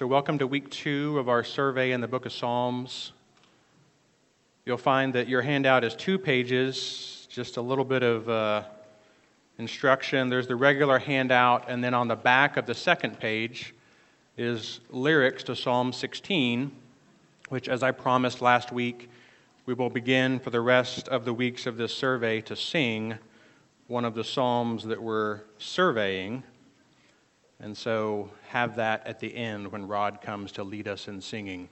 So, welcome to week two of our survey in the book of Psalms. You'll find that your handout is two pages, just a little bit of uh, instruction. There's the regular handout, and then on the back of the second page is lyrics to Psalm 16, which, as I promised last week, we will begin for the rest of the weeks of this survey to sing one of the Psalms that we're surveying. And so have that at the end when Rod comes to lead us in singing.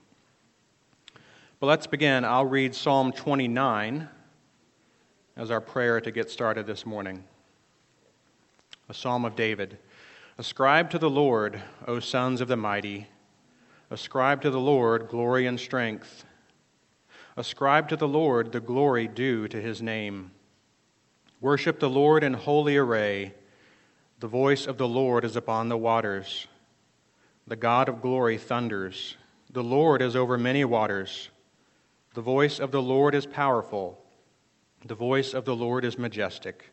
But let's begin. I'll read Psalm 29 as our prayer to get started this morning. A psalm of David. Ascribe to the Lord, O sons of the mighty. Ascribe to the Lord glory and strength. Ascribe to the Lord the glory due to his name. Worship the Lord in holy array. The voice of the Lord is upon the waters. The God of glory thunders. The Lord is over many waters. The voice of the Lord is powerful. The voice of the Lord is majestic.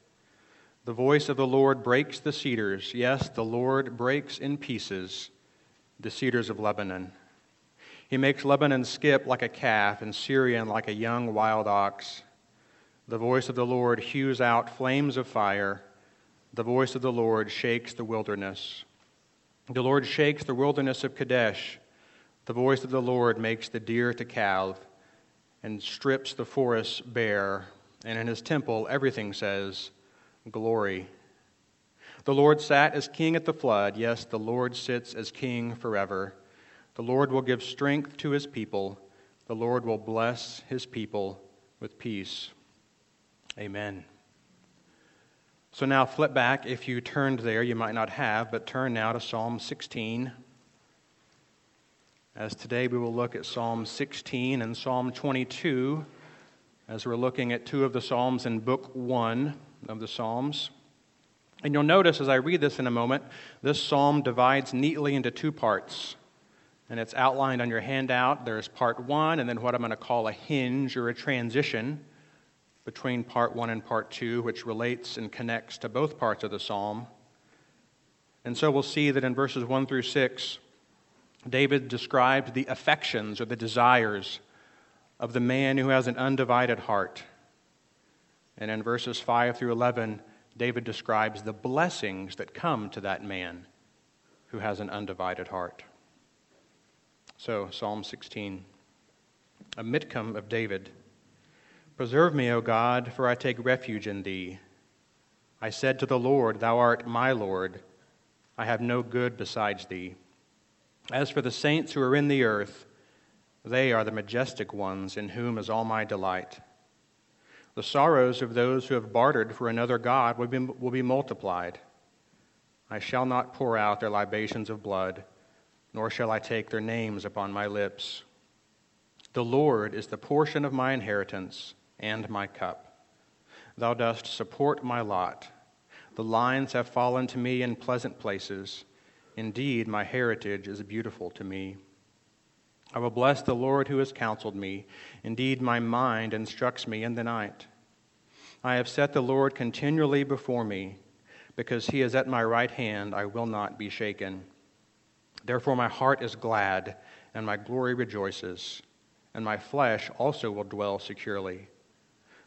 The voice of the Lord breaks the cedars. Yes, the Lord breaks in pieces the cedars of Lebanon. He makes Lebanon skip like a calf and Sirion like a young wild ox. The voice of the Lord hews out flames of fire. The voice of the Lord shakes the wilderness. The Lord shakes the wilderness of Kadesh. The voice of the Lord makes the deer to calve and strips the forests bare. And in his temple, everything says, Glory. The Lord sat as king at the flood. Yes, the Lord sits as king forever. The Lord will give strength to his people. The Lord will bless his people with peace. Amen. So now flip back. If you turned there, you might not have, but turn now to Psalm 16. As today we will look at Psalm 16 and Psalm 22, as we're looking at two of the Psalms in Book 1 of the Psalms. And you'll notice as I read this in a moment, this psalm divides neatly into two parts. And it's outlined on your handout. There's part one, and then what I'm going to call a hinge or a transition between part one and part two, which relates and connects to both parts of the psalm. And so we'll see that in verses one through six, David described the affections or the desires of the man who has an undivided heart. And in verses 5 through 11, David describes the blessings that come to that man who has an undivided heart. So, Psalm 16, a Mikhtam of David. Preserve me, O God, for I take refuge in thee. I said to the Lord, Thou art my Lord. I have no good besides thee. As for the saints who are in the earth, they are the majestic ones in whom is all my delight. The sorrows of those who have bartered for another God will be, will be multiplied. I shall not pour out their libations of blood, nor shall I take their names upon my lips. The Lord is the portion of my inheritance and my cup. Thou dost support my lot. The lines have fallen to me in pleasant places. Indeed, my heritage is beautiful to me. I will bless the Lord who has counseled me. Indeed, my mind instructs me in the night. I have set the Lord continually before me. Because he is at my right hand, I will not be shaken. Therefore, my heart is glad, and my glory rejoices, and my flesh also will dwell securely.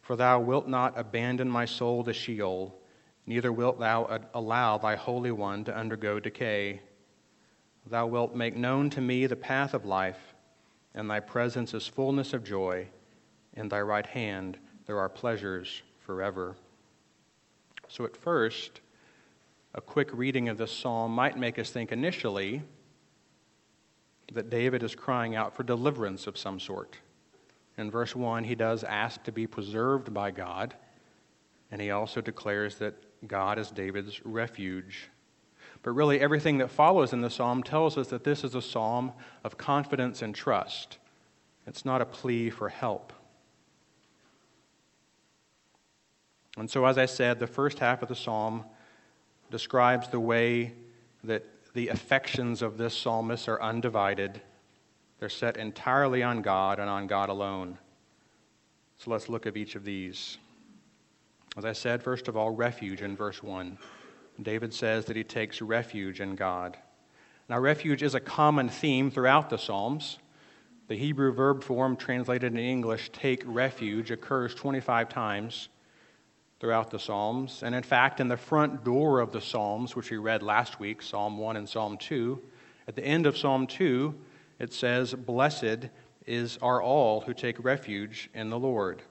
For thou wilt not abandon my soul to Sheol, neither wilt thou allow thy Holy One to undergo decay. Thou wilt make known to me the path of life, and thy presence is fullness of joy. In thy right hand there are pleasures forever. So, at first, a quick reading of this psalm might make us think initially that David is crying out for deliverance of some sort. In verse 1, he does ask to be preserved by God, and he also declares that God is David's refuge. But really, everything that follows in the psalm tells us that this is a psalm of confidence and trust. It's not a plea for help. And so, as I said, the first half of the psalm describes the way that the affections of this psalmist are undivided they're set entirely on God and on God alone. So let's look at each of these. As I said, first of all, refuge in verse 1. David says that he takes refuge in God. Now, refuge is a common theme throughout the Psalms. The Hebrew verb form translated in English, take refuge, occurs 25 times throughout the Psalms. And in fact, in the front door of the Psalms, which we read last week, Psalm 1 and Psalm 2, at the end of Psalm 2, it says, Blessed is are all who take refuge in the Lord.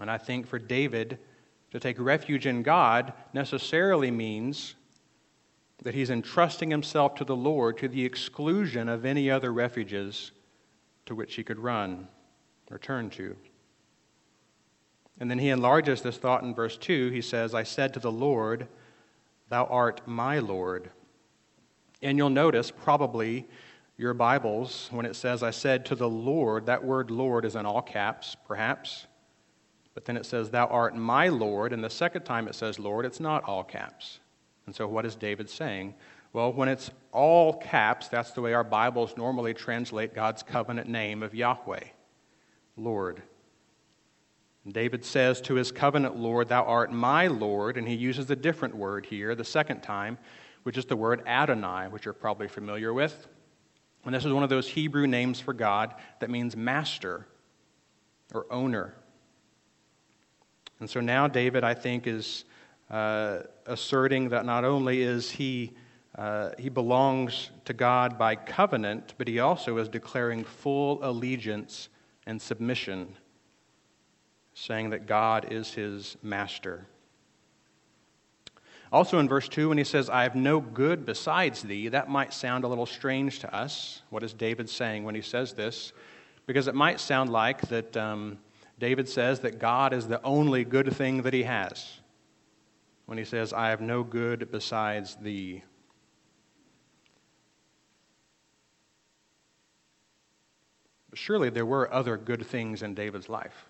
And I think for David, to take refuge in God necessarily means that he's entrusting himself to the Lord to the exclusion of any other refuges to which he could run or turn to. And then he enlarges this thought in verse 2. He says, I said to the Lord, Thou art my Lord. And you'll notice probably your Bibles, when it says, I said to the Lord, that word Lord is in all caps, perhaps. But then it says, Thou art my Lord. And the second time it says Lord, it's not all caps. And so what is David saying? Well, when it's all caps, that's the way our Bibles normally translate God's covenant name of Yahweh, Lord. David says to his covenant Lord, Thou art my Lord, and he uses a different word here the second time, which is the word Adonai, which you're probably familiar with. And this is one of those Hebrew names for God that means master or owner. And so now David, I think, is uh, asserting that not only is he, uh, he belongs to God by covenant, but he also is declaring full allegiance and submission saying that God is his master. Also in verse 2, when he says, I have no good besides thee, that might sound a little strange to us. What is David saying when he says this? Because it might sound like that um, David says that God is the only good thing that he has. When he says, I have no good besides thee. Surely there were other good things in David's life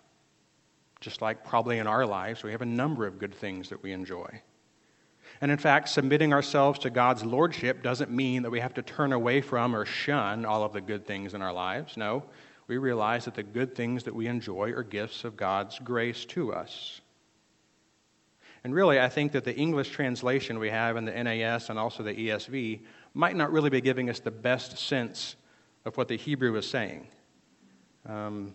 just like probably in our lives, we have a number of good things that we enjoy. And in fact, submitting ourselves to God's lordship doesn't mean that we have to turn away from or shun all of the good things in our lives. No, we realize that the good things that we enjoy are gifts of God's grace to us. And really, I think that the English translation we have in the NAS and also the ESV might not really be giving us the best sense of what the Hebrew is saying. Um,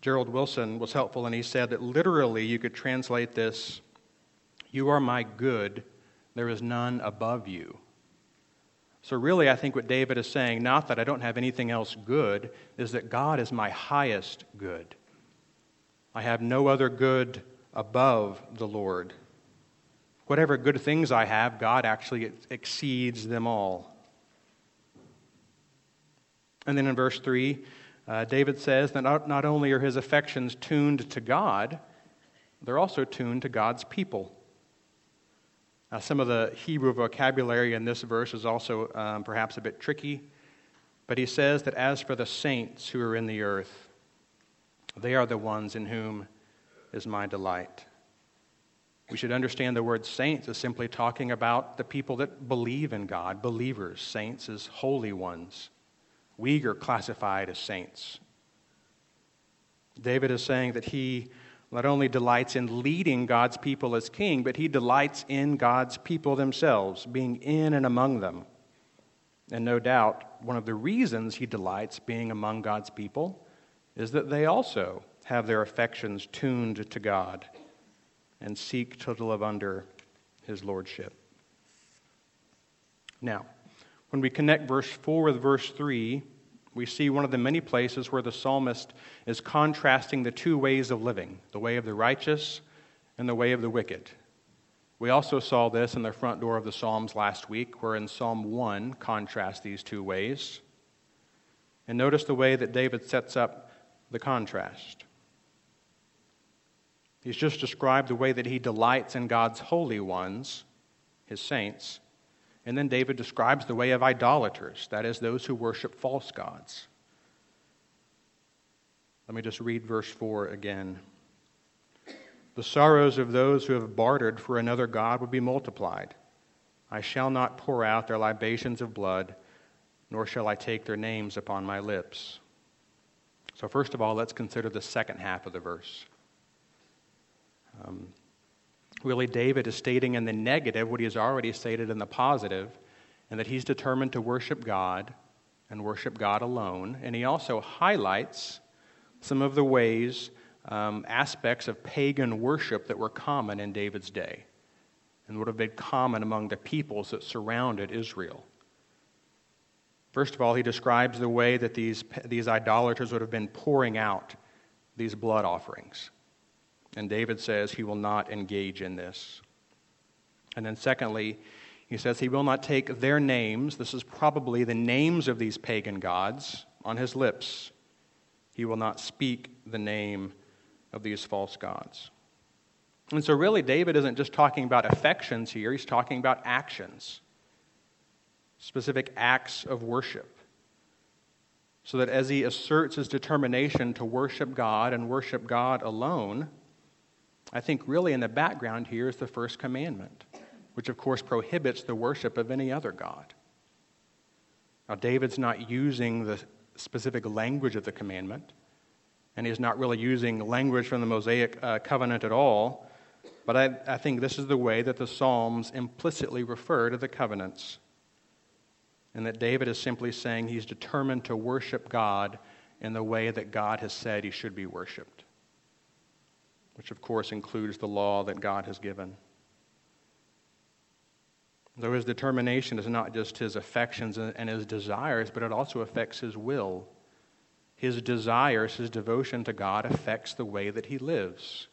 Gerald Wilson was helpful, and he said that literally you could translate this You are my good, there is none above you. So, really, I think what David is saying, not that I don't have anything else good, is that God is my highest good. I have no other good above the Lord. Whatever good things I have, God actually exceeds them all. And then in verse 3, uh, David says that not, not only are his affections tuned to God, they're also tuned to God's people. Now, some of the Hebrew vocabulary in this verse is also um, perhaps a bit tricky, but he says that as for the saints who are in the earth, they are the ones in whom is my delight. We should understand the word saints as simply talking about the people that believe in God, believers. Saints as holy ones. We are classified as saints. David is saying that he not only delights in leading God's people as king, but he delights in God's people themselves, being in and among them. And no doubt, one of the reasons he delights being among God's people is that they also have their affections tuned to God and seek to live under his lordship. Now, when we connect verse 4 with verse 3, we see one of the many places where the psalmist is contrasting the two ways of living the way of the righteous and the way of the wicked. We also saw this in the front door of the Psalms last week, where in Psalm 1 contrasts these two ways. And notice the way that David sets up the contrast. He's just described the way that he delights in God's holy ones, his saints, and then David describes the way of idolaters, that is, those who worship false gods. Let me just read verse 4 again. The sorrows of those who have bartered for another God would be multiplied. I shall not pour out their libations of blood, nor shall I take their names upon my lips. So, first of all, let's consider the second half of the verse. Um, Really, David is stating in the negative what he has already stated in the positive, and that he's determined to worship God and worship God alone. And he also highlights some of the ways, um, aspects of pagan worship that were common in David's day and would have been common among the peoples that surrounded Israel. First of all, he describes the way that these, these idolaters would have been pouring out these blood offerings. And David says he will not engage in this. And then, secondly, he says he will not take their names, this is probably the names of these pagan gods, on his lips. He will not speak the name of these false gods. And so, really, David isn't just talking about affections here, he's talking about actions, specific acts of worship. So that as he asserts his determination to worship God and worship God alone, I think really in the background here is the first commandment, which of course prohibits the worship of any other God. Now, David's not using the specific language of the commandment, and he's not really using language from the Mosaic uh, covenant at all, but I, I think this is the way that the Psalms implicitly refer to the covenants. And that David is simply saying he's determined to worship God in the way that God has said he should be worshiped which of course includes the law that God has given. Though his determination is not just his affections and his desires, but it also affects his will. His desires, his devotion to God affects the way that he lives.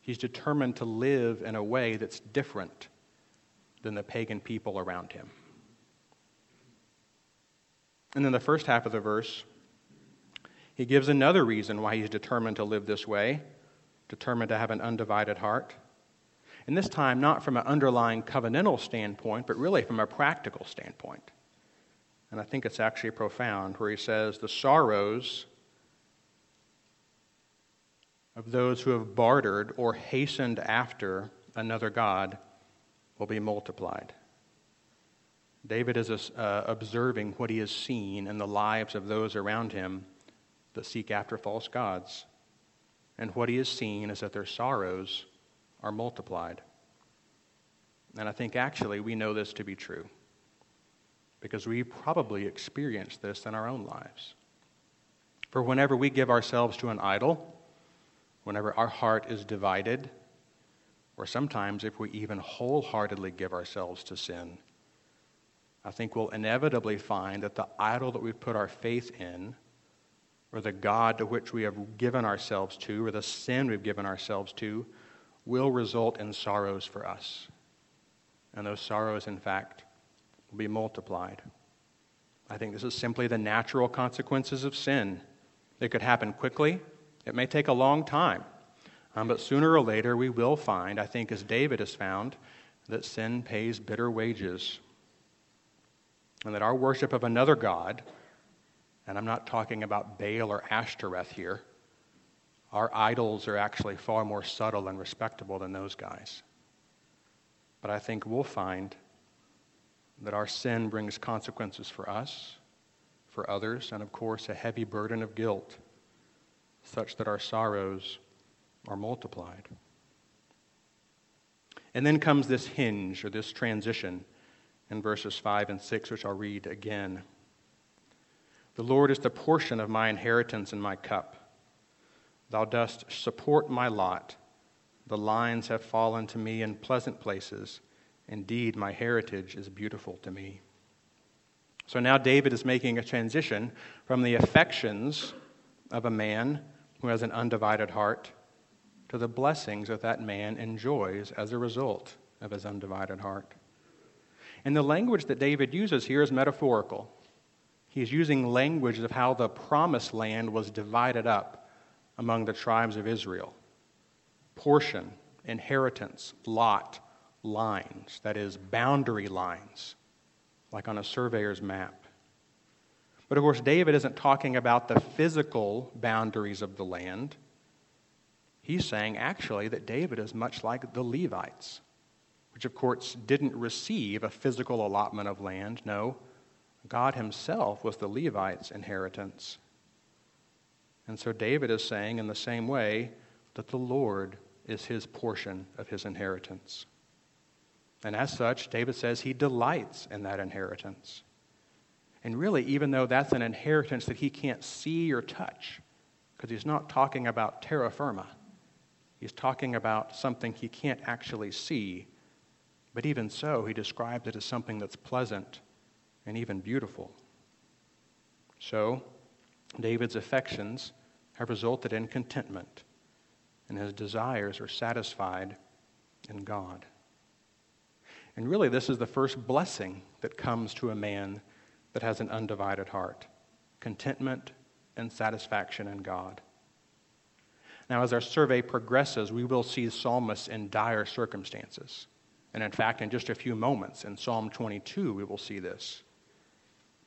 He's determined to live in a way that's different than the pagan people around him. And then the first half of the verse, he gives another reason why he's determined to live this way determined to have an undivided heart. And this time, not from an underlying covenantal standpoint, but really from a practical standpoint. And I think it's actually profound, where he says, The sorrows of those who have bartered or hastened after another God will be multiplied. David is uh, observing what he has seen in the lives of those around him that seek after false gods and what he has seen is that their sorrows are multiplied. And I think actually we know this to be true because we probably experience this in our own lives. For whenever we give ourselves to an idol, whenever our heart is divided, or sometimes if we even wholeheartedly give ourselves to sin, I think we'll inevitably find that the idol that we've put our faith in or the God to which we have given ourselves to, or the sin we've given ourselves to, will result in sorrows for us. And those sorrows, in fact, will be multiplied. I think this is simply the natural consequences of sin. It could happen quickly, it may take a long time. Um, but sooner or later, we will find, I think, as David has found, that sin pays bitter wages. And that our worship of another God, and I'm not talking about Baal or Ashtoreth here. Our idols are actually far more subtle and respectable than those guys. But I think we'll find that our sin brings consequences for us, for others, and of course, a heavy burden of guilt, such that our sorrows are multiplied. And then comes this hinge or this transition in verses 5 and 6, which I'll read again. The Lord is the portion of my inheritance and my cup. Thou dost support my lot. The lines have fallen to me in pleasant places. Indeed, my heritage is beautiful to me. So now David is making a transition from the affections of a man who has an undivided heart to the blessings that that man enjoys as a result of his undivided heart. And the language that David uses here is metaphorical. He's using language of how the promised land was divided up among the tribes of Israel portion, inheritance, lot, lines, that is, boundary lines, like on a surveyor's map. But of course, David isn't talking about the physical boundaries of the land. He's saying actually that David is much like the Levites, which of course didn't receive a physical allotment of land. No, God himself was the Levites' inheritance. And so David is saying in the same way that the Lord is his portion of his inheritance. And as such, David says he delights in that inheritance. And really, even though that's an inheritance that he can't see or touch, because he's not talking about terra firma, he's talking about something he can't actually see. But even so, he describes it as something that's pleasant and even beautiful. So, David's affections have resulted in contentment, and his desires are satisfied in God. And really, this is the first blessing that comes to a man that has an undivided heart contentment and satisfaction in God. Now, as our survey progresses, we will see psalmists in dire circumstances. And in fact, in just a few moments, in Psalm 22, we will see this.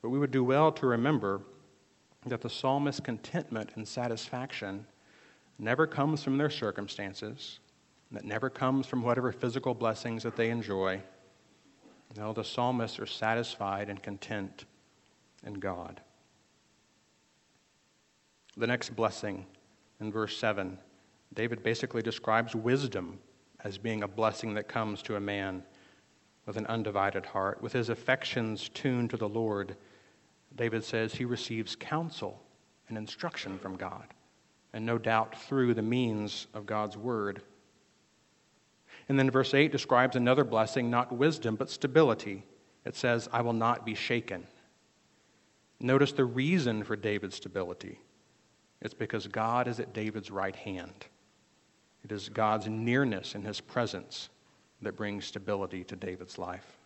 But we would do well to remember that the psalmist's contentment and satisfaction never comes from their circumstances, that never comes from whatever physical blessings that they enjoy. No, the psalmists are satisfied and content in God. The next blessing in verse 7, David basically describes wisdom as being a blessing that comes to a man with an undivided heart, with his affections tuned to the Lord David says he receives counsel and instruction from God, and no doubt through the means of God's word. And then verse 8 describes another blessing, not wisdom, but stability. It says, I will not be shaken. Notice the reason for David's stability. It's because God is at David's right hand. It is God's nearness and his presence that brings stability to David's life.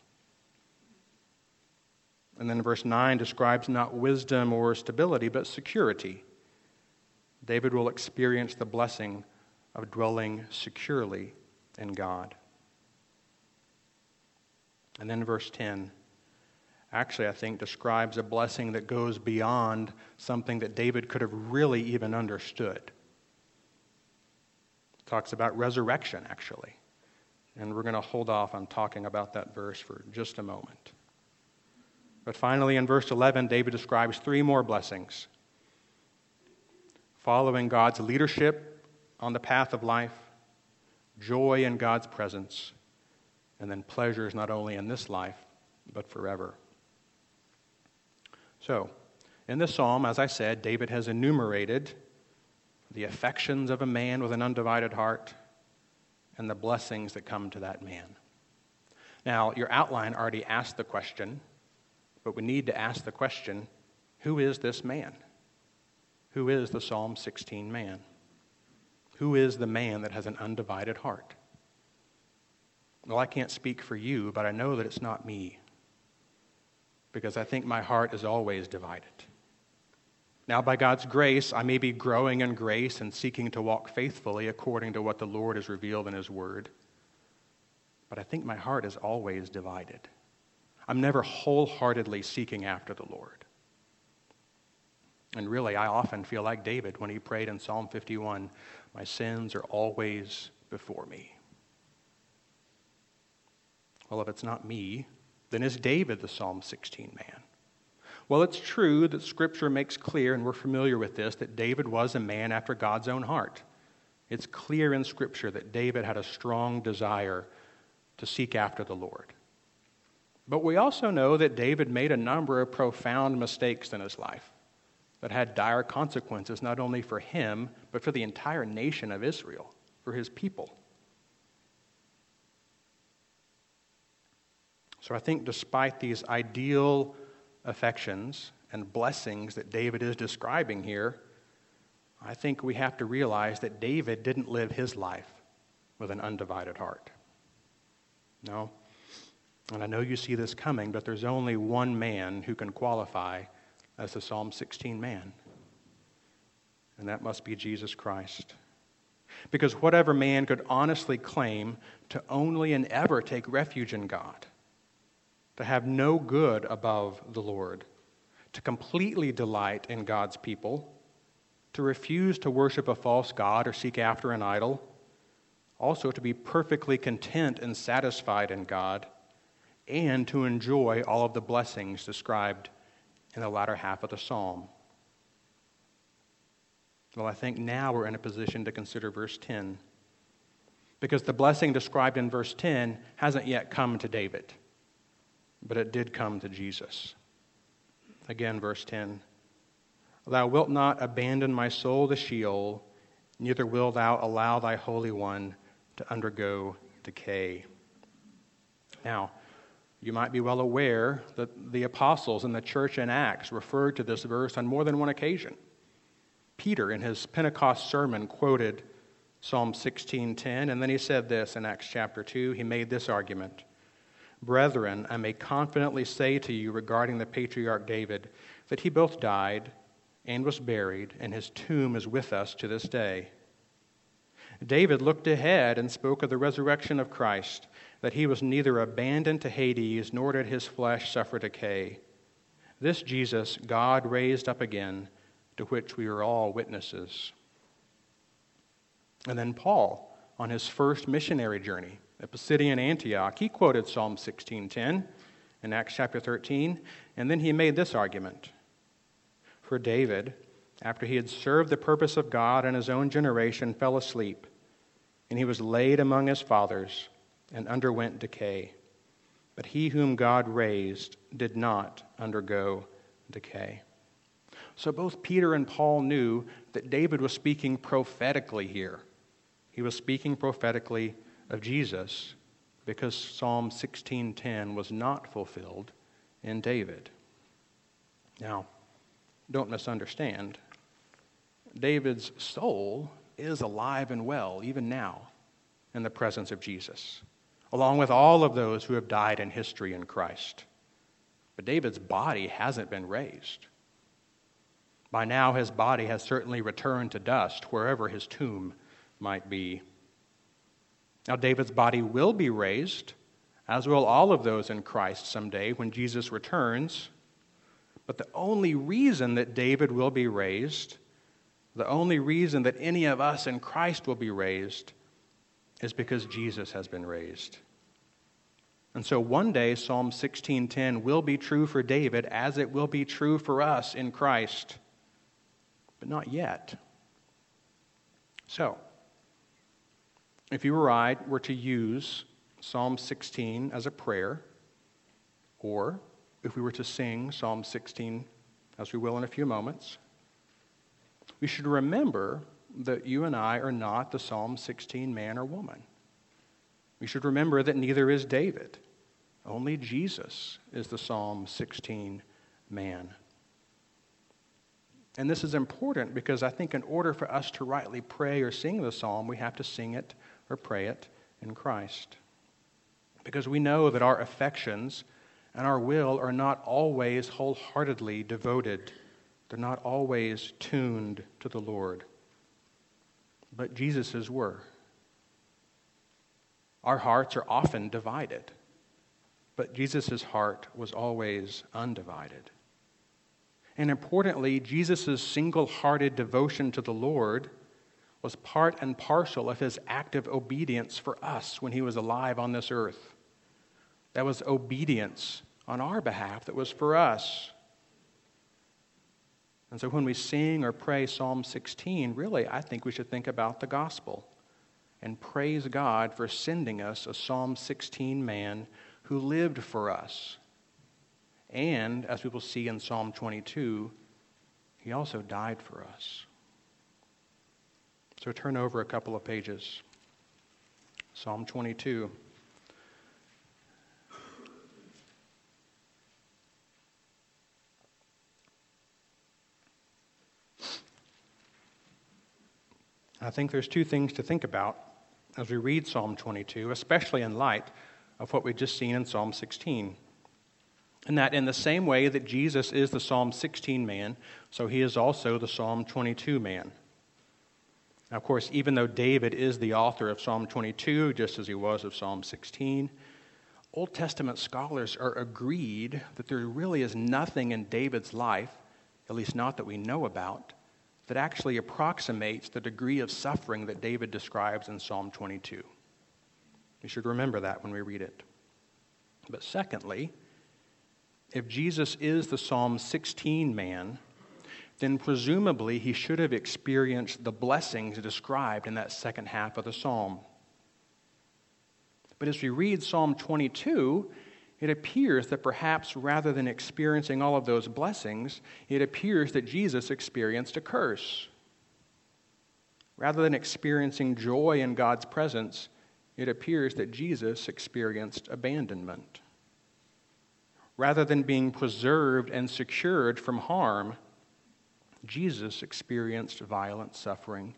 And then verse 9 describes not wisdom or stability, but security. David will experience the blessing of dwelling securely in God. And then verse 10 actually, I think, describes a blessing that goes beyond something that David could have really even understood. It talks about resurrection, actually. And we're going to hold off on talking about that verse for just a moment. But finally, in verse 11, David describes three more blessings following God's leadership on the path of life, joy in God's presence, and then pleasures not only in this life, but forever. So, in this psalm, as I said, David has enumerated the affections of a man with an undivided heart and the blessings that come to that man. Now, your outline already asked the question but we need to ask the question who is this man? Who is the Psalm 16 man? Who is the man that has an undivided heart? Well, I can't speak for you, but I know that it's not me because I think my heart is always divided. Now, by God's grace, I may be growing in grace and seeking to walk faithfully according to what the Lord has revealed in His Word. But I think my heart is always divided. I'm never wholeheartedly seeking after the Lord. And really, I often feel like David when he prayed in Psalm 51 My sins are always before me. Well, if it's not me, then is David the Psalm 16 man? Well, it's true that Scripture makes clear, and we're familiar with this, that David was a man after God's own heart. It's clear in Scripture that David had a strong desire to seek after the Lord. But we also know that David made a number of profound mistakes in his life that had dire consequences not only for him, but for the entire nation of Israel, for his people. So I think despite these ideal affections and blessings that David is describing here, I think we have to realize that David didn't live his life with an undivided heart. No. And I know you see this coming, but there's only one man who can qualify as the Psalm 16 man, and that must be Jesus Christ. Because whatever man could honestly claim to only and ever take refuge in God, to have no good above the Lord, to completely delight in God's people, to refuse to worship a false God or seek after an idol, also to be perfectly content and satisfied in God and to enjoy all of the blessings described in the latter half of the psalm. Well, I think now we're in a position to consider verse 10. because the blessing described in verse 10 hasn't yet come to David, but it did come to Jesus. Again, verse 10 Thou wilt not abandon my soul to Sheol, neither wilt thou allow thy Holy One to undergo decay. Now, you might be well aware that the apostles in the church in Acts referred to this verse on more than one occasion. Peter, in his Pentecost sermon, quoted Psalm 16:10, and then he said this in Acts chapter 2. He made this argument. Brethren, I may confidently say to you regarding the patriarch David that he both died and was buried, and his tomb is with us to this day. David looked ahead and spoke of the resurrection of Christ, that he was neither abandoned to Hades nor did his flesh suffer decay. This Jesus God raised up again, to which we are all witnesses. And then Paul, on his first missionary journey at Pisidian Antioch, he quoted Psalm 16:10 in Acts chapter 13, and then he made this argument. For David, after he had served the purpose of God in his own generation, fell asleep, and he was laid among his fathers and underwent decay. But he whom God raised did not undergo decay. So both Peter and Paul knew that David was speaking prophetically here. He was speaking prophetically of Jesus because Psalm 16:10 was not fulfilled in David. Now, don't misunderstand. David's soul is alive and well even now in the presence of Jesus, along with all of those who have died in history in Christ. But David's body hasn't been raised. By now, his body has certainly returned to dust wherever his tomb might be. Now, David's body will be raised, as will all of those in Christ someday when Jesus returns. But the only reason that David will be raised, the only reason that any of us in Christ will be raised, is because Jesus has been raised. And so one day Psalm 16:10 will be true for David as it will be true for us in Christ. But not yet. So, if you or I were to use Psalm 16 as a prayer, or if we were to sing Psalm 16, as we will in a few moments, we should remember that you and I are not the Psalm 16 man or woman. We should remember that neither is David. Only Jesus is the Psalm 16 man. And this is important because I think in order for us to rightly pray or sing the psalm, we have to sing it or pray it in Christ. Because we know that our affections and our will are not always wholeheartedly devoted, they're not always tuned to the Lord. But Jesus's were. Our hearts are often divided, but Jesus' heart was always undivided. And importantly, Jesus' single hearted devotion to the Lord was part and parcel of his active obedience for us when he was alive on this earth. That was obedience on our behalf that was for us. And so when we sing or pray Psalm 16, really, I think we should think about the gospel and praise God for sending us a Psalm 16 man who lived for us. And, as we will see in Psalm 22, he also died for us. So turn over a couple of pages. Psalm 22. I think there's two things to think about as we read Psalm 22, especially in light of what we've just seen in Psalm 16. And that in the same way that Jesus is the Psalm 16 man, so he is also the Psalm 22 man. Now, of course, even though David is the author of Psalm 22, just as he was of Psalm 16, Old Testament scholars are agreed that there really is nothing in David's life, at least not that we know about, that actually approximates the degree of suffering that David describes in Psalm 22. We should remember that when we read it. But secondly, if Jesus is the Psalm 16 man, then presumably he should have experienced the blessings described in that second half of the psalm. But as we read Psalm 22, it appears that perhaps rather than experiencing all of those blessings, it appears that Jesus experienced a curse. Rather than experiencing joy in God's presence, it appears that Jesus experienced abandonment. Rather than being preserved and secured from harm, Jesus experienced violent suffering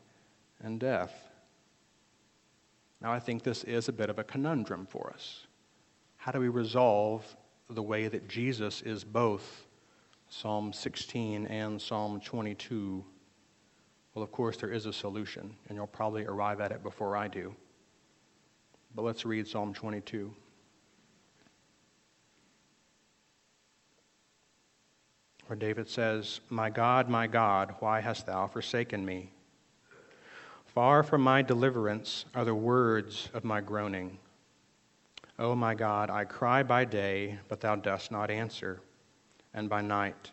and death. Now, I think this is a bit of a conundrum for us. How do we resolve the way that Jesus is both Psalm 16 and Psalm 22? Well, of course, there is a solution, and you'll probably arrive at it before I do. But let's read Psalm 22. Where David says, My God, my God, why hast thou forsaken me? Far from my deliverance are the words of my groaning. O my God, I cry by day, but thou dost not answer, and by night,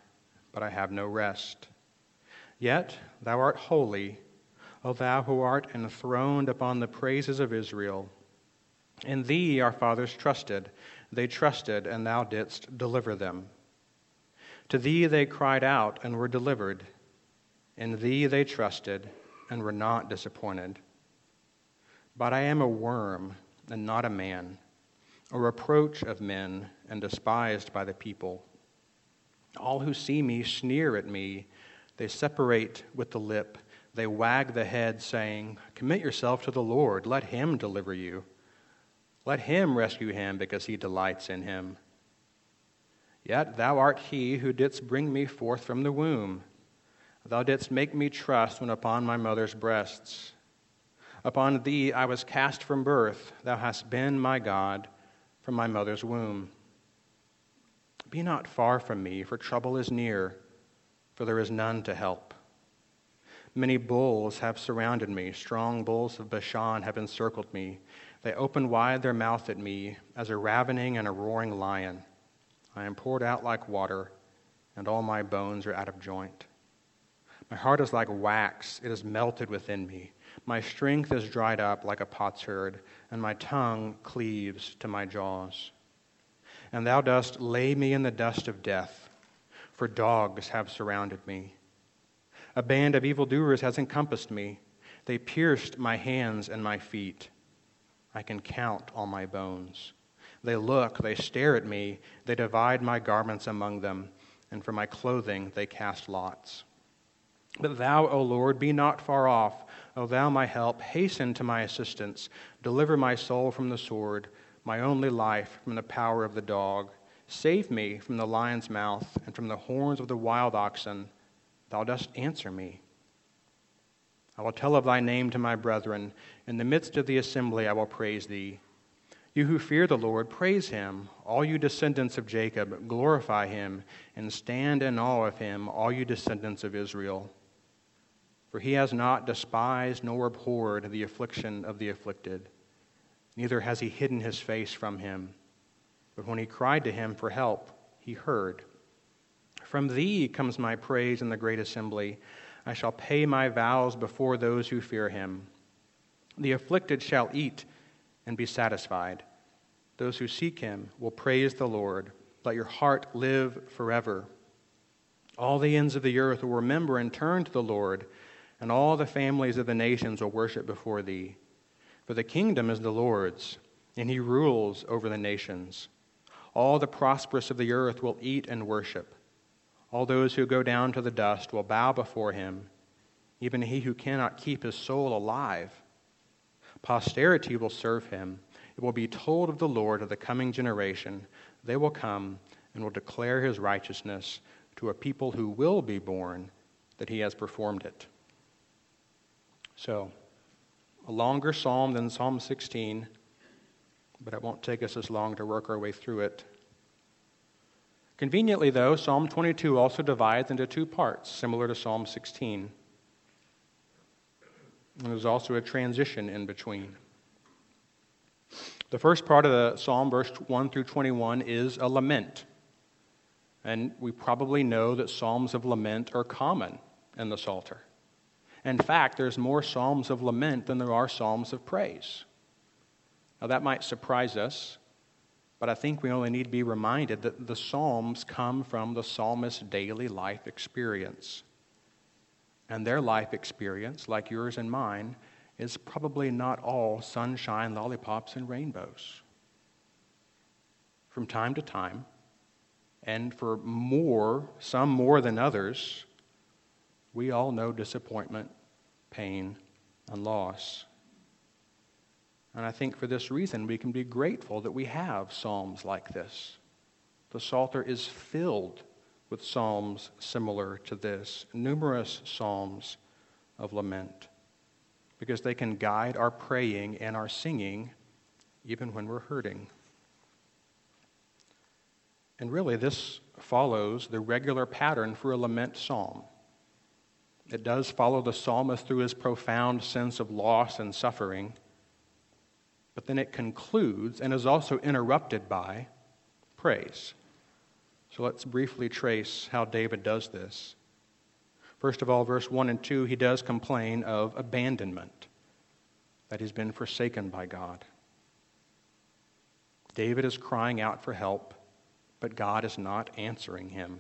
but I have no rest. Yet thou art holy, O thou who art enthroned upon the praises of Israel. In thee our fathers trusted. They trusted, and thou didst deliver them. To thee they cried out and were delivered. In thee they trusted and were not disappointed. But I am a worm and not a man, a reproach of men and despised by the people. All who see me sneer at me. They separate with the lip. They wag the head, saying, Commit yourself to the Lord. Let him deliver you. Let him rescue him, because he delights in him. Yet thou art he who didst bring me forth from the womb. Thou didst make me trust when upon my mother's breasts. Upon thee I was cast from birth. Thou hast been my God from my mother's womb. Be not far from me, for trouble is near, for there is none to help. Many bulls have surrounded me, strong bulls of Bashan have encircled me. They open wide their mouth at me as a ravening and a roaring lion. I am poured out like water, and all my bones are out of joint. My heart is like wax, it is melted within me. My strength is dried up like a potsherd, and my tongue cleaves to my jaws. And thou dost lay me in the dust of death, for dogs have surrounded me. A band of evildoers has encompassed me. They pierced my hands and my feet. I can count all my bones. They look, they stare at me, they divide my garments among them, and for my clothing they cast lots. But thou, O Lord, be not far off. O thou, my help, hasten to my assistance. Deliver my soul from the sword, my only life from the power of the dog. Save me from the lion's mouth and from the horns of the wild oxen. Thou dost answer me. I will tell of thy name to my brethren. In the midst of the assembly I will praise thee. You who fear the Lord, praise him. All you descendants of Jacob, glorify him, and stand in awe of him, all you descendants of Israel. For he has not despised nor abhorred the affliction of the afflicted, neither has he hidden his face from him. But when he cried to him for help, he heard. From thee comes my praise in the great assembly. I shall pay my vows before those who fear him. The afflicted shall eat and be satisfied. Those who seek him will praise the Lord. Let your heart live forever. All the ends of the earth will remember and turn to the Lord, and all the families of the nations will worship before thee. For the kingdom is the Lord's, and he rules over the nations. All the prosperous of the earth will eat and worship. All those who go down to the dust will bow before him, even he who cannot keep his soul alive. Posterity will serve him. It will be told of the Lord of the coming generation. They will come and will declare his righteousness to a people who will be born that he has performed it. So, a longer psalm than Psalm 16, but it won't take us as long to work our way through it. Conveniently, though, Psalm 22 also divides into two parts, similar to Psalm 16. And there's also a transition in between. The first part of the psalm, verse 1 through 21, is a lament. And we probably know that psalms of lament are common in the Psalter. In fact, there's more psalms of lament than there are psalms of praise. Now, that might surprise us, but I think we only need to be reminded that the Psalms come from the psalmist's daily life experience. And their life experience, like yours and mine, is probably not all sunshine, lollipops, and rainbows. From time to time, and for more, some more than others, we all know disappointment, pain, and loss. And I think for this reason, we can be grateful that we have psalms like this. The Psalter is filled with psalms similar to this, numerous psalms of lament, because they can guide our praying and our singing even when we're hurting. And really, this follows the regular pattern for a lament psalm. It does follow the psalmist through his profound sense of loss and suffering, but then it concludes and is also interrupted by praise. So let's briefly trace how David does this. First of all, verse 1 and 2, he does complain of abandonment, that he's been forsaken by God. David is crying out for help, but God is not answering him.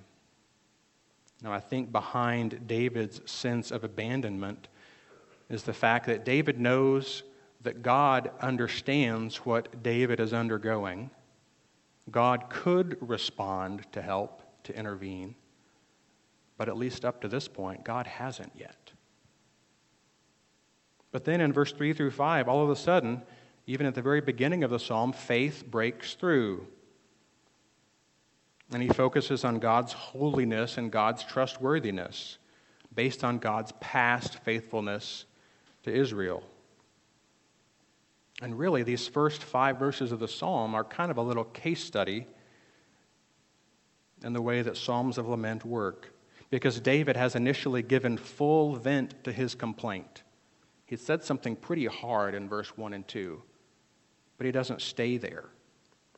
Now, I think behind David's sense of abandonment is the fact that David knows that God understands what David is undergoing. God could respond to help, to intervene, but at least up to this point, God hasn't yet. But then in verse 3 through 5, all of a sudden, even at the very beginning of the psalm, faith breaks through. And he focuses on God's holiness and God's trustworthiness based on God's past faithfulness to Israel. And really, these first five verses of the psalm are kind of a little case study in the way that psalms of lament work, because David has initially given full vent to his complaint. He said something pretty hard in verse 1 and 2, but he doesn't stay there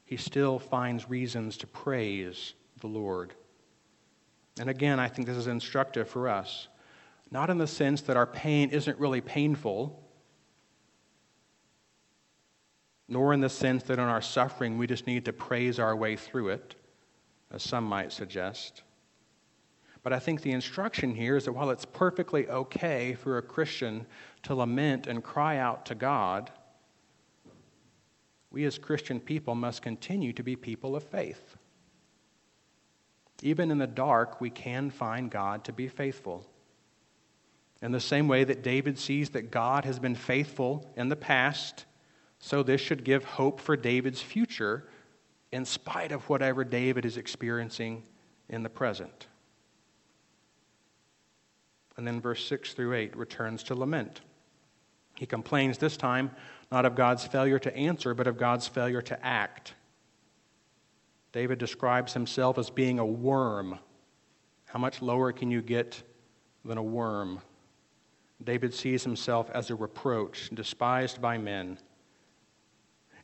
he still finds reasons to praise the Lord. And again, I think this is instructive for us. Not in the sense that our pain isn't really painful, nor in the sense that in our suffering we just need to praise our way through it, as some might suggest. But I think the instruction here is that while it's perfectly okay for a Christian to lament and cry out to God, we as Christian people must continue to be people of faith. Even in the dark, we can find God to be faithful. In the same way that David sees that God has been faithful in the past, so this should give hope for David's future in spite of whatever David is experiencing in the present. And then verse 6 through 8 returns to lament. He complains this time not of God's failure to answer, but of God's failure to act. David describes himself as being a worm. How much lower can you get than a worm? David sees himself as a reproach, despised by men.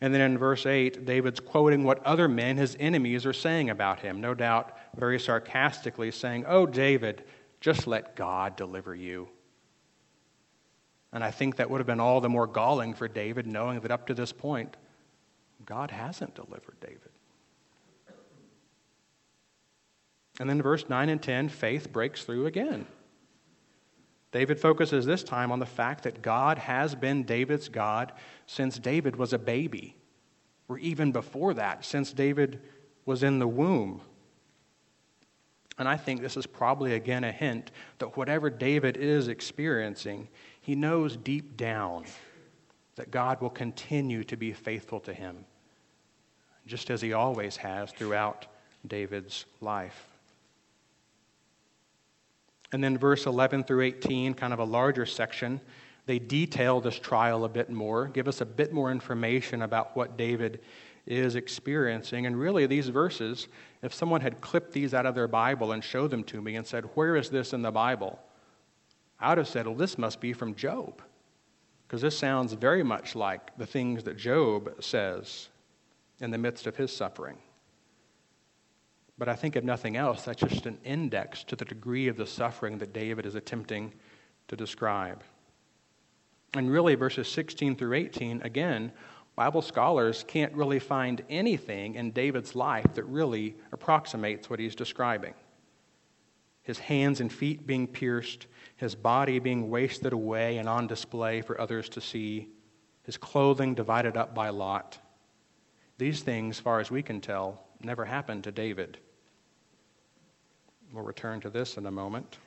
And then in verse 8, David's quoting what other men, his enemies, are saying about him, no doubt very sarcastically saying, Oh, David, just let God deliver you. And I think that would have been all the more galling for David, knowing that up to this point, God hasn't delivered David. And then verse 9 and 10, faith breaks through again. David focuses this time on the fact that God has been David's God since David was a baby, or even before that, since David was in the womb. And I think this is probably again a hint that whatever David is experiencing, he knows deep down that God will continue to be faithful to him, just as he always has throughout David's life. And then verse 11 through 18, kind of a larger section, they detail this trial a bit more, give us a bit more information about what David is experiencing. And really, these verses, if someone had clipped these out of their Bible and showed them to me and said, Where is this in the Bible? I would have said, Well, this must be from Job. Because this sounds very much like the things that Job says in the midst of his suffering. But I think, if nothing else, that's just an index to the degree of the suffering that David is attempting to describe. And really, verses 16 through 18, again, Bible scholars can't really find anything in David's life that really approximates what he's describing. His hands and feet being pierced, his body being wasted away and on display for others to see, his clothing divided up by lot. These things, far as we can tell, never happened to David. We'll return to this in a moment.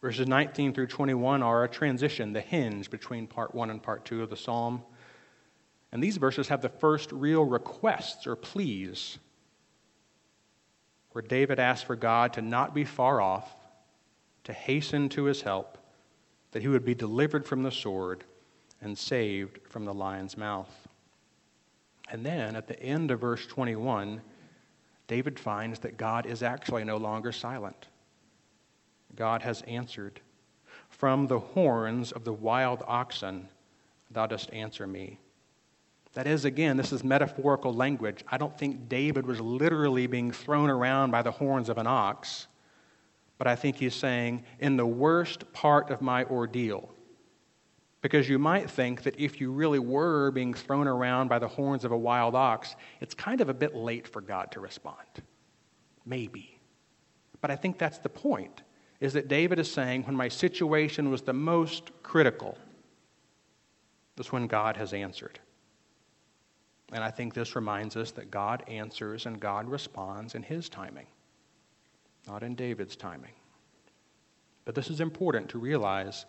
Verses 19 through 21 are a transition, the hinge between part 1 and part 2 of the psalm. And these verses have the first real requests or pleas, where David asks for God to not be far off, to hasten to his help, that he would be delivered from the sword and saved from the lion's mouth. And then at the end of verse 21, David finds that God is actually no longer silent. God has answered. From the horns of the wild oxen, thou dost answer me. That is, again, this is metaphorical language. I don't think David was literally being thrown around by the horns of an ox, but I think he's saying, in the worst part of my ordeal. Because you might think that if you really were being thrown around by the horns of a wild ox, it's kind of a bit late for God to respond. Maybe. But I think that's the point is that David is saying, when my situation was the most critical, that's when God has answered. And I think this reminds us that God answers and God responds in his timing, not in David's timing. But this is important to realize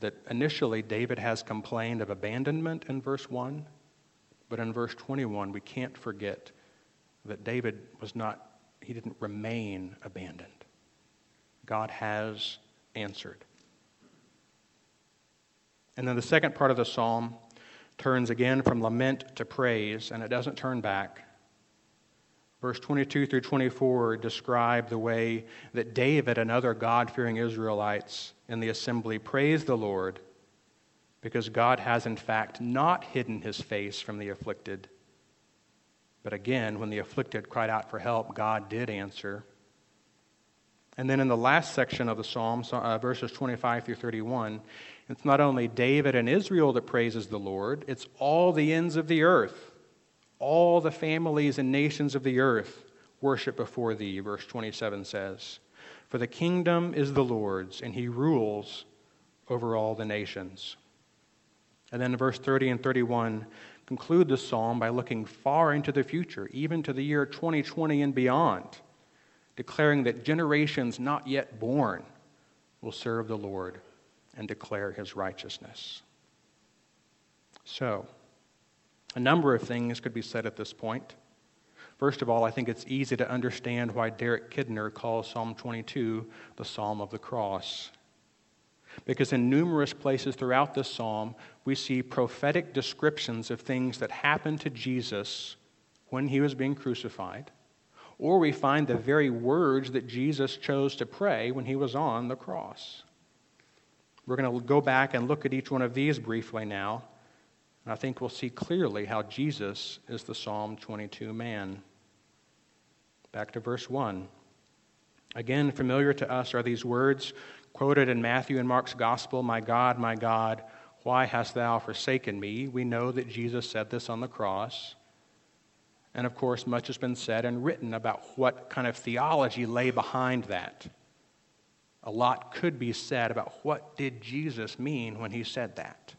that initially David has complained of abandonment in verse 1, but in verse 21, we can't forget that David was not, he didn't remain abandoned. God has answered. And then the second part of the psalm turns again from lament to praise, and it doesn't turn back. Verse 22 through 24 describe the way that David and other God fearing Israelites in the assembly praise the Lord because God has, in fact, not hidden his face from the afflicted. But again, when the afflicted cried out for help, God did answer. And then in the last section of the psalm, uh, verses 25 through 31, it's not only David and Israel that praises the Lord, it's all the ends of the earth. All the families and nations of the earth worship before thee, verse 27 says. For the kingdom is the Lord's, and he rules over all the nations. And then verse 30 and 31 conclude the psalm by looking far into the future, even to the year 2020 and beyond declaring that generations not yet born will serve the Lord and declare his righteousness. So, a number of things could be said at this point. First of all, I think it's easy to understand why Derek Kidner calls Psalm 22 the Psalm of the Cross. Because in numerous places throughout this psalm, we see prophetic descriptions of things that happened to Jesus when he was being crucified or we find the very words that Jesus chose to pray when he was on the cross. We're going to go back and look at each one of these briefly now, and I think we'll see clearly how Jesus is the Psalm 22 man. Back to verse 1. Again, familiar to us are these words quoted in Matthew and Mark's Gospel My God, my God, why hast thou forsaken me? We know that Jesus said this on the cross. And of course, much has been said and written about what kind of theology lay behind that. A lot could be said about what did Jesus mean when he said that.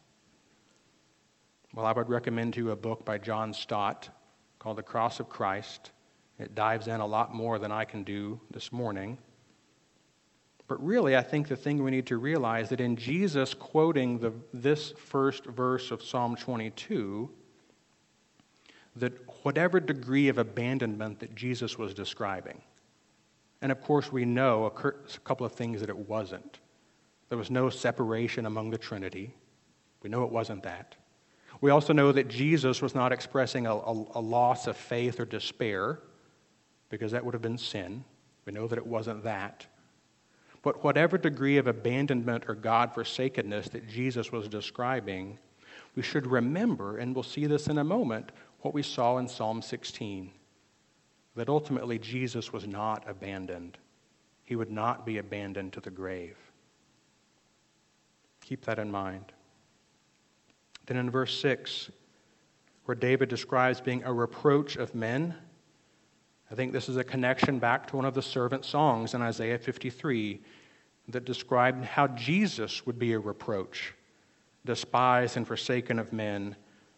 Well, I would recommend to you a book by John Stott called The Cross of Christ. It dives in a lot more than I can do this morning. But really, I think the thing we need to realize that in Jesus quoting the, this first verse of Psalm 22, that whatever degree of abandonment that Jesus was describing, and of course, we know a couple of things that it wasn't. There was no separation among the Trinity. We know it wasn't that. We also know that Jesus was not expressing a, a, a, loss of faith or despair, because that would have been sin. We know that it wasn't that. But whatever degree of abandonment or God forsakenness that Jesus was describing, we should remember, and we'll see this in a moment, what we saw in Psalm 16 that ultimately Jesus was not abandoned. He would not be abandoned to the grave. Keep that in mind. Then in verse 6, where David describes being a reproach of men, I think this is a connection back to one of the servant songs in Isaiah 53 that described how Jesus would be a reproach, despised and forsaken of men,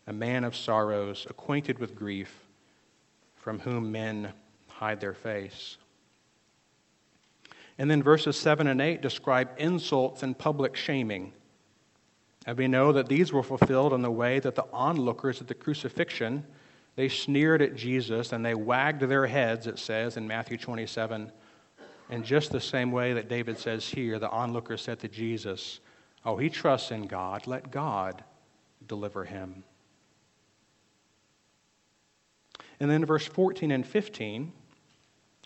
a man of sorrows, acquainted with grief, from whom men hide their face. And then verses 7 and 8 describe insults and public shaming. And we know that these were fulfilled in the way that the onlookers at the crucifixion, they sneered at Jesus and they wagged their heads, it says in Matthew 27. In just the same way that David says here, the onlookers said to Jesus, Oh, he trusts in God. Let God deliver him. And then verse 14 and 15,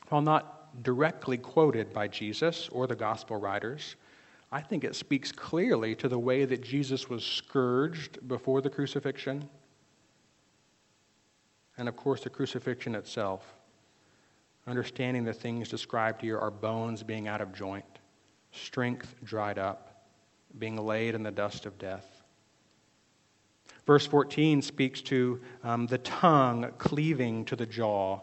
while not directly quoted by Jesus or the gospel writers, I think it speaks clearly to the way that Jesus was scourged before the crucifixion, and of course, the crucifixion itself. Understanding the things described here are bones being out of joint, strength dried up, being laid in the dust of death. Verse 14 speaks to um, the tongue cleaving to the jaw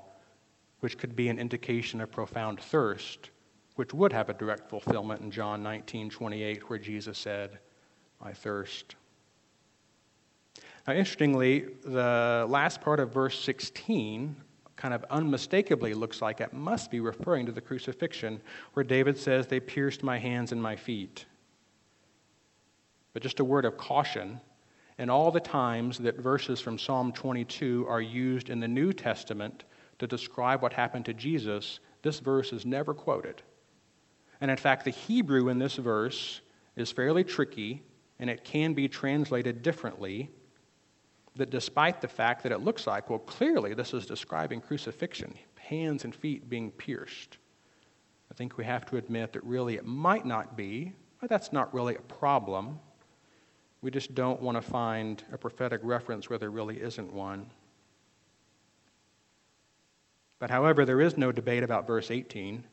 which could be an indication of profound thirst, which would have a direct fulfillment in John 19 28, where Jesus said, I thirst. Now, interestingly, the last part of verse 16 kind of unmistakably looks like it must be referring to the crucifixion, where David says, They pierced my hands and my feet. But just a word of caution in all the times that verses from Psalm 22 are used in the New Testament to describe what happened to Jesus, this verse is never quoted. And in fact, the Hebrew in this verse is fairly tricky, and it can be translated differently. That despite the fact that it looks like, well, clearly this is describing crucifixion, hands and feet being pierced. I think we have to admit that really it might not be, but that's not really a problem. We just don't want to find a prophetic reference where there really isn't one. But however, there is no debate about verse 18,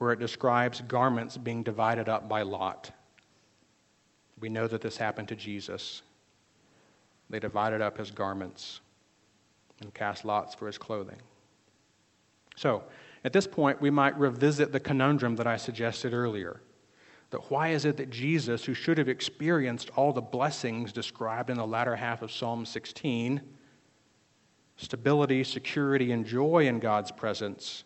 where it describes garments being divided up by lot. We know that this happened to Jesus. They divided up his garments and cast lots for his clothing. So, at this point, we might revisit the conundrum that I suggested earlier. That why is it that Jesus, who should have experienced all the blessings described in the latter half of Psalm 16, stability, security, and joy in God's presence,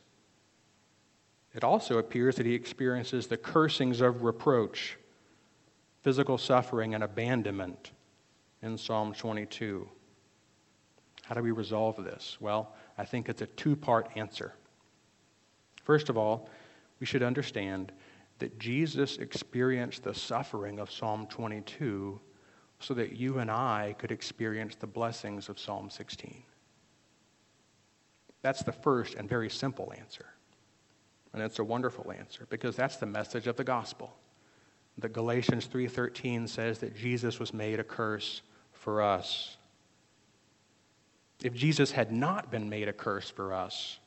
it also appears that he experiences the cursings of reproach, physical suffering, and abandonment in Psalm 22. How do we resolve this? Well, I think it's a two part answer. First of all, we should understand that Jesus experienced the suffering of Psalm 22 so that you and I could experience the blessings of Psalm 16. That's the first and very simple answer. And it's a wonderful answer because that's the message of the gospel. The Galatians 3:13 says that Jesus was made a curse for us. If Jesus had not been made a curse for us,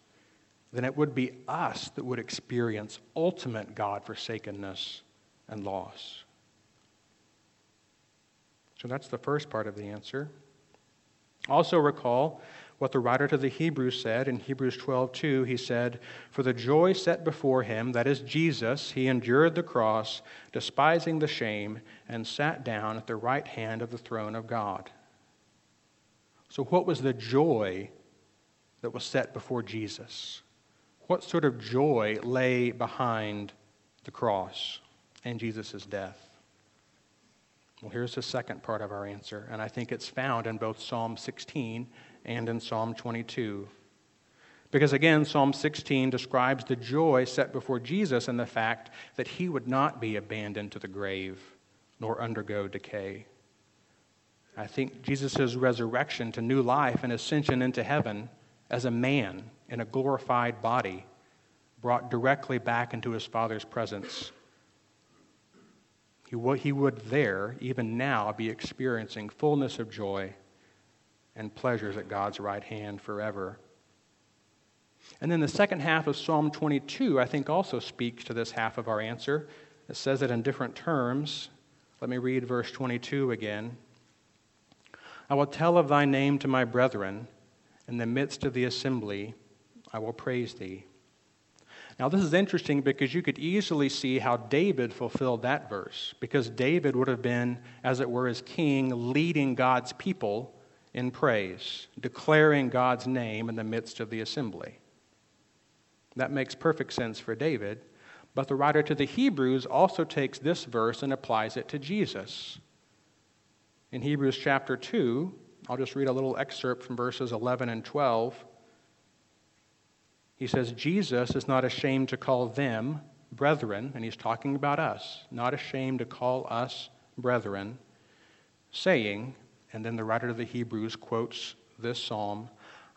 then it would be us that would experience ultimate God forsakenness and loss. So that's the first part of the answer. Also, recall what the writer to the Hebrews said in Hebrews 12:2 he said for the joy set before him that is Jesus he endured the cross despising the shame and sat down at the right hand of the throne of God. So what was the joy that was set before Jesus? What sort of joy lay behind the cross and Jesus' death well, here's the second part of our answer, and I think it's found in both Psalm 16 and in Psalm 22. Because again, Psalm 16 describes the joy set before Jesus and the fact that he would not be abandoned to the grave nor undergo decay. I think Jesus' resurrection to new life and ascension into heaven as a man in a glorified body brought directly back into his Father's presence. He would, he would there, even now, be experiencing fullness of joy and pleasures at God's right hand forever. And then the second half of Psalm 22, I think, also speaks to this half of our answer. It says it in different terms. Let me read verse 22 again. I will tell of thy name to my brethren. In the midst of the assembly, I will praise thee. Now, this is interesting because you could easily see how David fulfilled that verse, because David would have been, as it were, as king, leading God's people in praise, declaring God's name in the midst of the assembly. That makes perfect sense for David, but the writer to the Hebrews also takes this verse and applies it to Jesus. In Hebrews chapter 2, I'll just read a little excerpt from verses 11 and 12. He says, Jesus is not ashamed to call them brethren, and he's talking about us, not ashamed to call us brethren, saying, and then the writer of the Hebrews quotes this psalm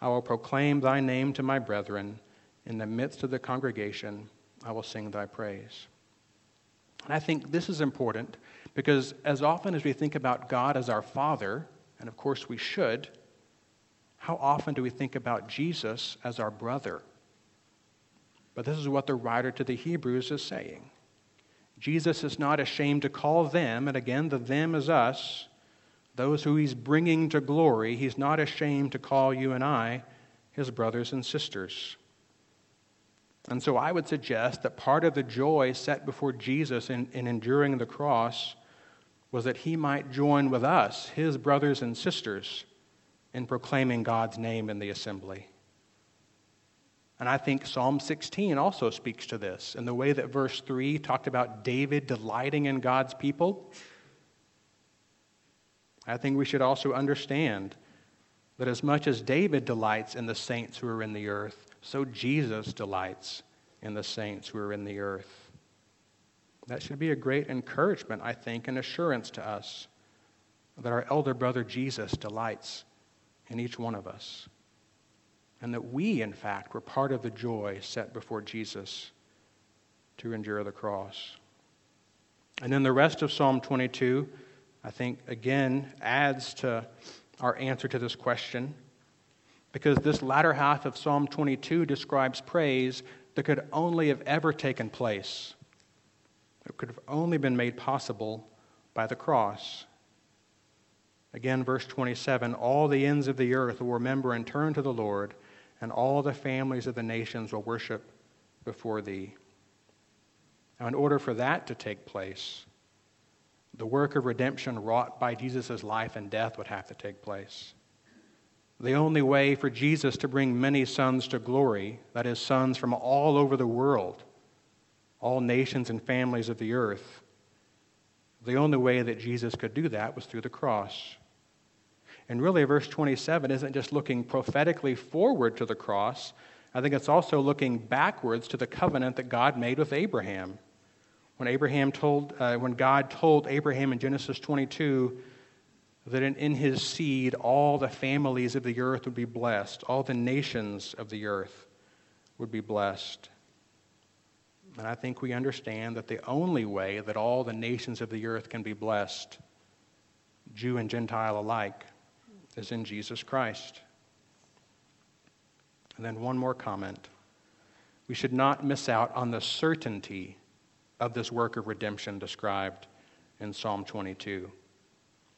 I will proclaim thy name to my brethren. In the midst of the congregation, I will sing thy praise. And I think this is important because as often as we think about God as our Father, and of course we should, how often do we think about Jesus as our brother? But this is what the writer to the Hebrews is saying. Jesus is not ashamed to call them, and again, the them is us, those who he's bringing to glory. He's not ashamed to call you and I his brothers and sisters. And so I would suggest that part of the joy set before Jesus in, in enduring the cross was that he might join with us, his brothers and sisters, in proclaiming God's name in the assembly. And I think Psalm 16 also speaks to this in the way that verse 3 talked about David delighting in God's people. I think we should also understand that as much as David delights in the saints who are in the earth, so Jesus delights in the saints who are in the earth. That should be a great encouragement, I think, and assurance to us that our elder brother Jesus delights in each one of us and that we, in fact, were part of the joy set before Jesus to endure the cross. And then the rest of Psalm 22, I think, again, adds to our answer to this question because this latter half of Psalm 22 describes praise that could only have ever taken place. It could have only been made possible by the cross. Again, verse 27 All the ends of the earth will remember and turn to the Lord and all the families of the nations will worship before thee. Now, in order for that to take place, the work of redemption wrought by Jesus' life and death would have to take place. The only way for Jesus to bring many sons to glory, that is, sons from all over the world, all nations and families of the earth, the only way that Jesus could do that was through the cross. And really, verse 27 isn't just looking prophetically forward to the cross, I think it's also looking backwards to the covenant that God made with Abraham. When, Abraham told, uh, when God told Abraham in Genesis 22 that in, in his seed all the families of the earth would be blessed, all the nations of the earth would be blessed. And I think we understand that the only way that all the nations of the earth can be blessed, Jew and Gentile alike, is in Jesus Christ. And then one more comment. We should not miss out on the certainty of this work of redemption described in Psalm 22.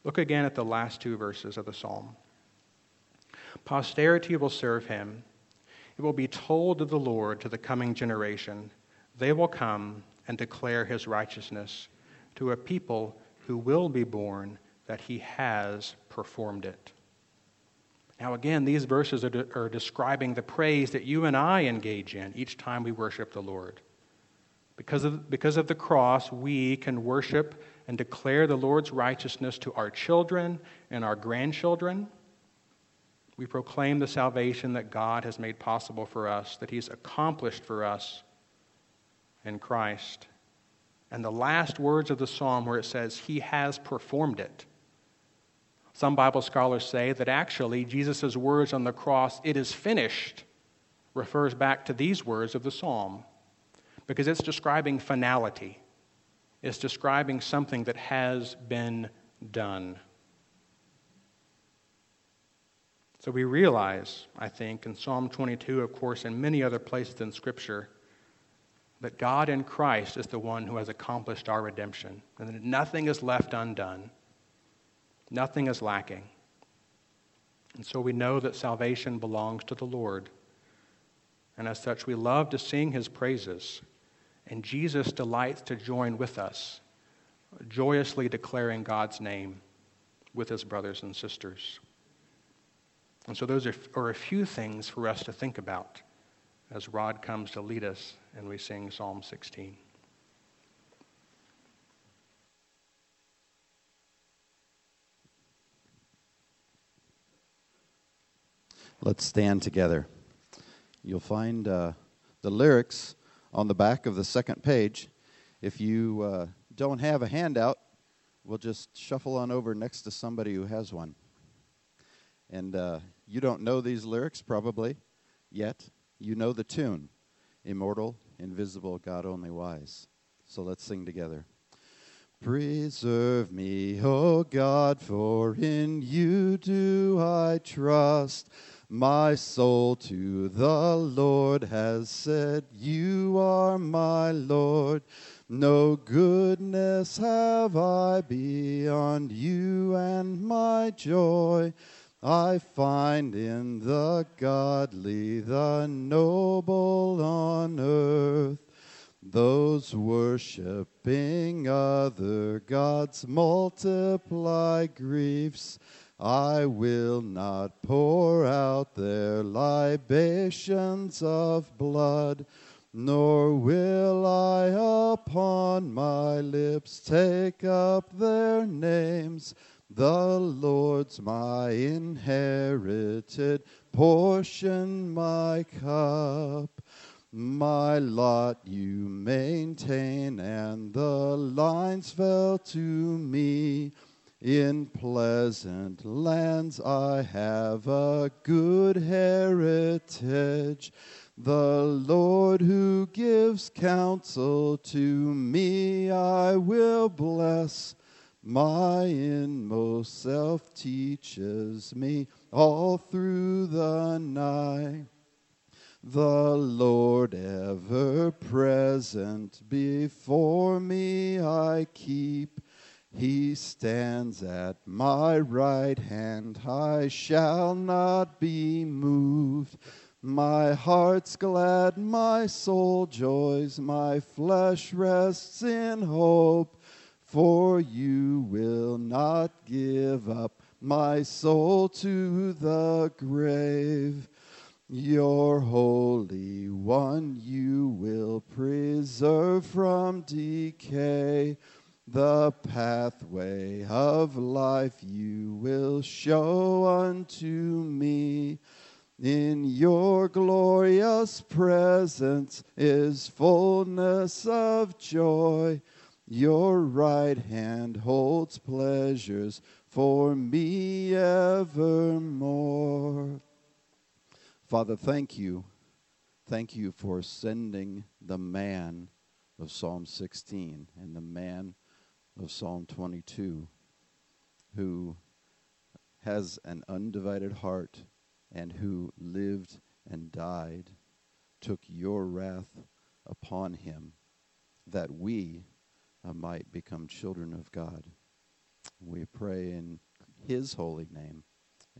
Look again at the last two verses of the psalm. Posterity will serve him. It will be told of the Lord to the coming generation. They will come and declare his righteousness to a people who will be born that he has performed it. Now, again, these verses are, de- are describing the praise that you and I engage in each time we worship the Lord. Because of, because of the cross, we can worship and declare the Lord's righteousness to our children and our grandchildren. We proclaim the salvation that God has made possible for us, that He's accomplished for us in Christ. And the last words of the psalm, where it says, He has performed it. Some Bible scholars say that actually Jesus' words on the cross, it is finished, refers back to these words of the psalm because it's describing finality. It's describing something that has been done. So we realize, I think, in Psalm 22, of course, and many other places in Scripture, that God in Christ is the one who has accomplished our redemption, and that nothing is left undone. Nothing is lacking. And so we know that salvation belongs to the Lord. And as such, we love to sing his praises. And Jesus delights to join with us, joyously declaring God's name with his brothers and sisters. And so, those are, a few things for us to think about as Rod comes to lead us and we sing Psalm 16. Let's stand together. You'll find uh, the lyrics on the back of the second page. If you uh, don't have a handout, we'll just shuffle on over next to somebody who has one. And uh, you don't know these lyrics probably yet. You know the tune Immortal, invisible, God only wise. So let's sing together. Preserve me, O God, for in you do I trust. My soul to the Lord has said, You are my Lord. No goodness have I beyond you, and my joy I find in the godly, the noble on earth. Those worshiping other gods multiply griefs I will not pour out their libations of blood, nor will I upon my lips take up their names. The Lord's my inherited portion, my cup. My lot you maintain, and the lines fell to me. In pleasant lands I have a good heritage. The Lord who gives counsel to me I will bless. My inmost self teaches me all through the night. The Lord ever present before me I keep. He stands at my right hand, I shall not be moved. My heart's glad, my soul joys, my flesh rests in hope, for you will not give up my soul to the grave. Your Holy One you will preserve from decay. The pathway of life you will show unto me. In your glorious presence is fullness of joy. Your right hand holds pleasures for me evermore. Father, thank you. Thank you for sending the man of Psalm 16 and the man of Psalm 22, who has an undivided heart and who lived and died, took your wrath upon him, that we uh, might become children of God. We pray in his holy name.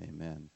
Amen.